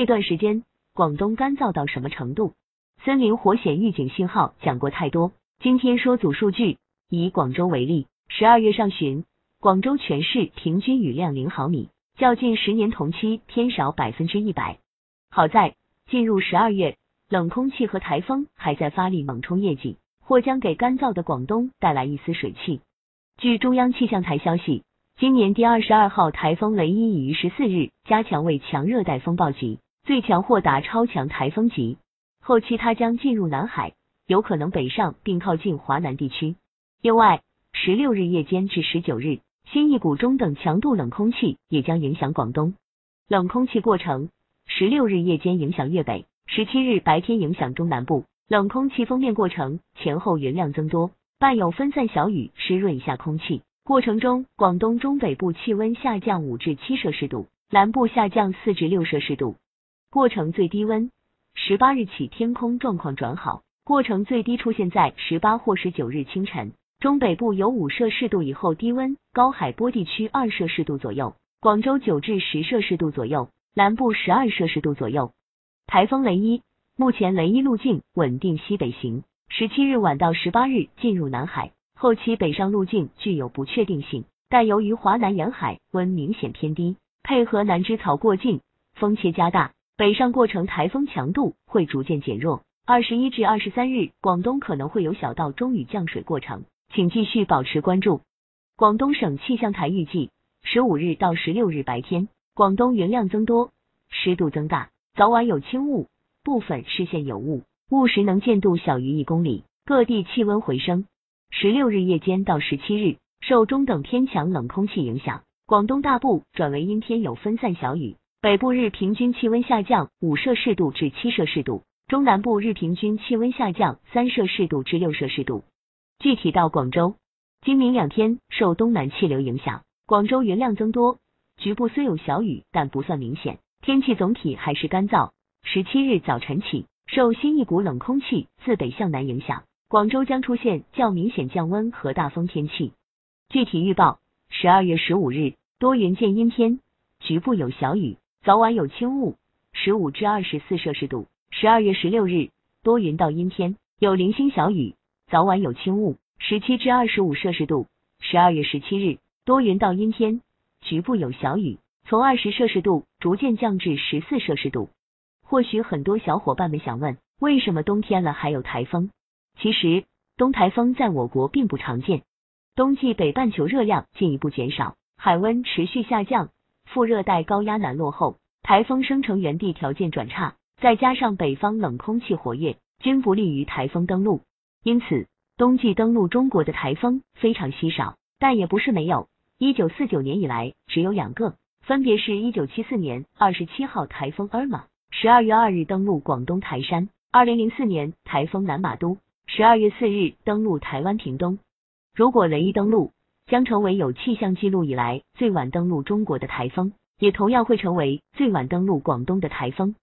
这段时间广东干燥到什么程度？森林火险预警信号讲过太多，今天说组数据。以广州为例，十二月上旬，广州全市平均雨量零毫米，较近十年同期偏少百分之一百。好在进入十二月，冷空气和台风还在发力猛冲业绩，或将给干燥的广东带来一丝水汽。据中央气象台消息，今年第二十二号台风雷伊已于十四日加强为强热带风暴级，最强或达超强台风级。后期它将进入南海，有可能北上并靠近华南地区。另外，十六日夜间至十九日，新一股中等强度冷空气也将影响广东。冷空气过程，十六日夜间影响粤北，十七日白天影响中南部。冷空气封面过程前后云量增多，伴有分散小雨，湿润一下空气。过程中，广东中北部气温下降五至七摄氏度，南部下降四至六摄氏度。过程最低温，十八日起天空状况转好，过程最低出现在十八或十九日清晨。中北部有五摄氏度以后低温，高海波地区二摄氏度左右，广州九至十摄氏度左右，南部十二摄氏度左右。台风雷伊，目前雷伊路径稳定西北行，十七日晚到十八日进入南海，后期北上路径具有不确定性，但由于华南沿海温明显偏低，配合南枝草过境，风切加大，北上过程台风强度会逐渐减弱。二十一至二十三日，广东可能会有小到中雨降水过程。请继续保持关注。广东省气象台预计，十五日到十六日白天，广东云量增多，湿度增大，早晚有轻雾，部分视线有雾，雾时能见度小于一公里，各地气温回升。十六日夜间到十七日，受中等偏强冷空气影响，广东大部转为阴天，有分散小雨，北部日平均气温下降五摄氏度至七摄氏度，中南部日平均气温下降三摄氏度至六摄氏度。具体到广州，今明两天受东南气流影响，广州云量增多，局部虽有小雨，但不算明显，天气总体还是干燥。十七日早晨起，受新一股冷空气自北向南影响，广州将出现较明显降温和大风天气。具体预报：十二月十五日多云见阴天，局部有小雨，早晚有轻雾，十五至二十四摄氏度。十二月十六日多云到阴天，有零星小雨。早晚有轻雾，十七至二十五摄氏度。十二月十七日多云到阴天，局部有小雨，从二十摄氏度逐渐降至十四摄氏度。或许很多小伙伴们想问，为什么冬天了还有台风？其实冬台风在我国并不常见。冬季北半球热量进一步减少，海温持续下降，副热带高压南落后，台风生成原地条件转差，再加上北方冷空气活跃，均不利于台风登陆。因此，冬季登陆中国的台风非常稀少，但也不是没有。一九四九年以来，只有两个，分别是一九七四年二十七号台风尔玛，十二月二日登陆广东台山；二零零四年台风南马都，十二月四日登陆台湾屏东。如果雷伊登陆，将成为有气象记录以来最晚登陆中国的台风，也同样会成为最晚登陆广东的台风。